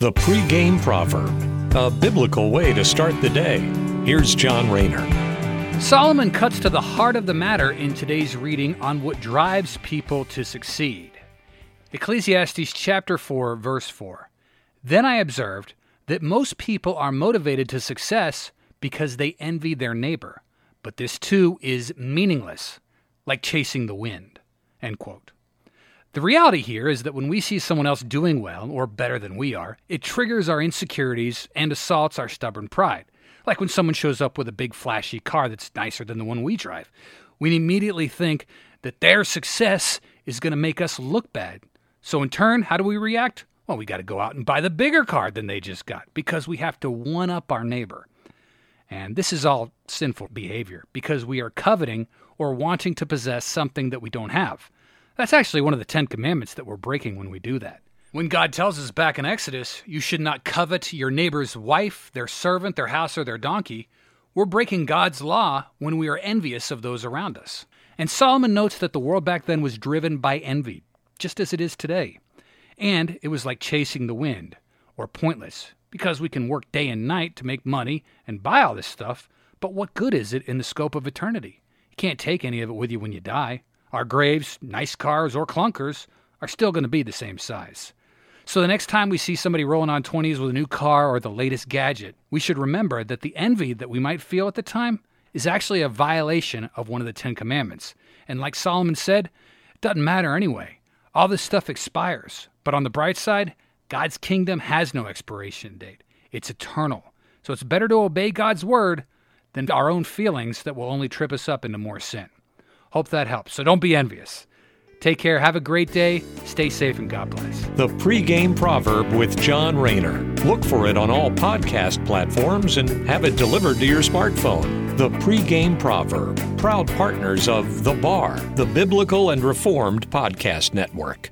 The pregame proverb, a biblical way to start the day. Here's John Rayner. Solomon cuts to the heart of the matter in today's reading on what drives people to succeed. Ecclesiastes chapter 4 verse 4. Then I observed that most people are motivated to success because they envy their neighbor, but this too is meaningless, like chasing the wind. End quote. The reality here is that when we see someone else doing well or better than we are, it triggers our insecurities and assaults our stubborn pride. Like when someone shows up with a big flashy car that's nicer than the one we drive. We immediately think that their success is going to make us look bad. So in turn, how do we react? Well, we got to go out and buy the bigger car than they just got because we have to one up our neighbor. And this is all sinful behavior because we are coveting or wanting to possess something that we don't have. That's actually one of the Ten Commandments that we're breaking when we do that. When God tells us back in Exodus, you should not covet your neighbor's wife, their servant, their house, or their donkey, we're breaking God's law when we are envious of those around us. And Solomon notes that the world back then was driven by envy, just as it is today. And it was like chasing the wind, or pointless, because we can work day and night to make money and buy all this stuff, but what good is it in the scope of eternity? You can't take any of it with you when you die. Our graves, nice cars, or clunkers are still going to be the same size. So the next time we see somebody rolling on 20s with a new car or the latest gadget, we should remember that the envy that we might feel at the time is actually a violation of one of the Ten Commandments. And like Solomon said, it doesn't matter anyway. All this stuff expires. But on the bright side, God's kingdom has no expiration date, it's eternal. So it's better to obey God's word than our own feelings that will only trip us up into more sin. Hope that helps. So don't be envious. Take care. Have a great day. Stay safe and God bless. The pregame proverb with John Rayner. Look for it on all podcast platforms and have it delivered to your smartphone. The pregame proverb. Proud partners of The Bar, the Biblical and Reformed Podcast Network.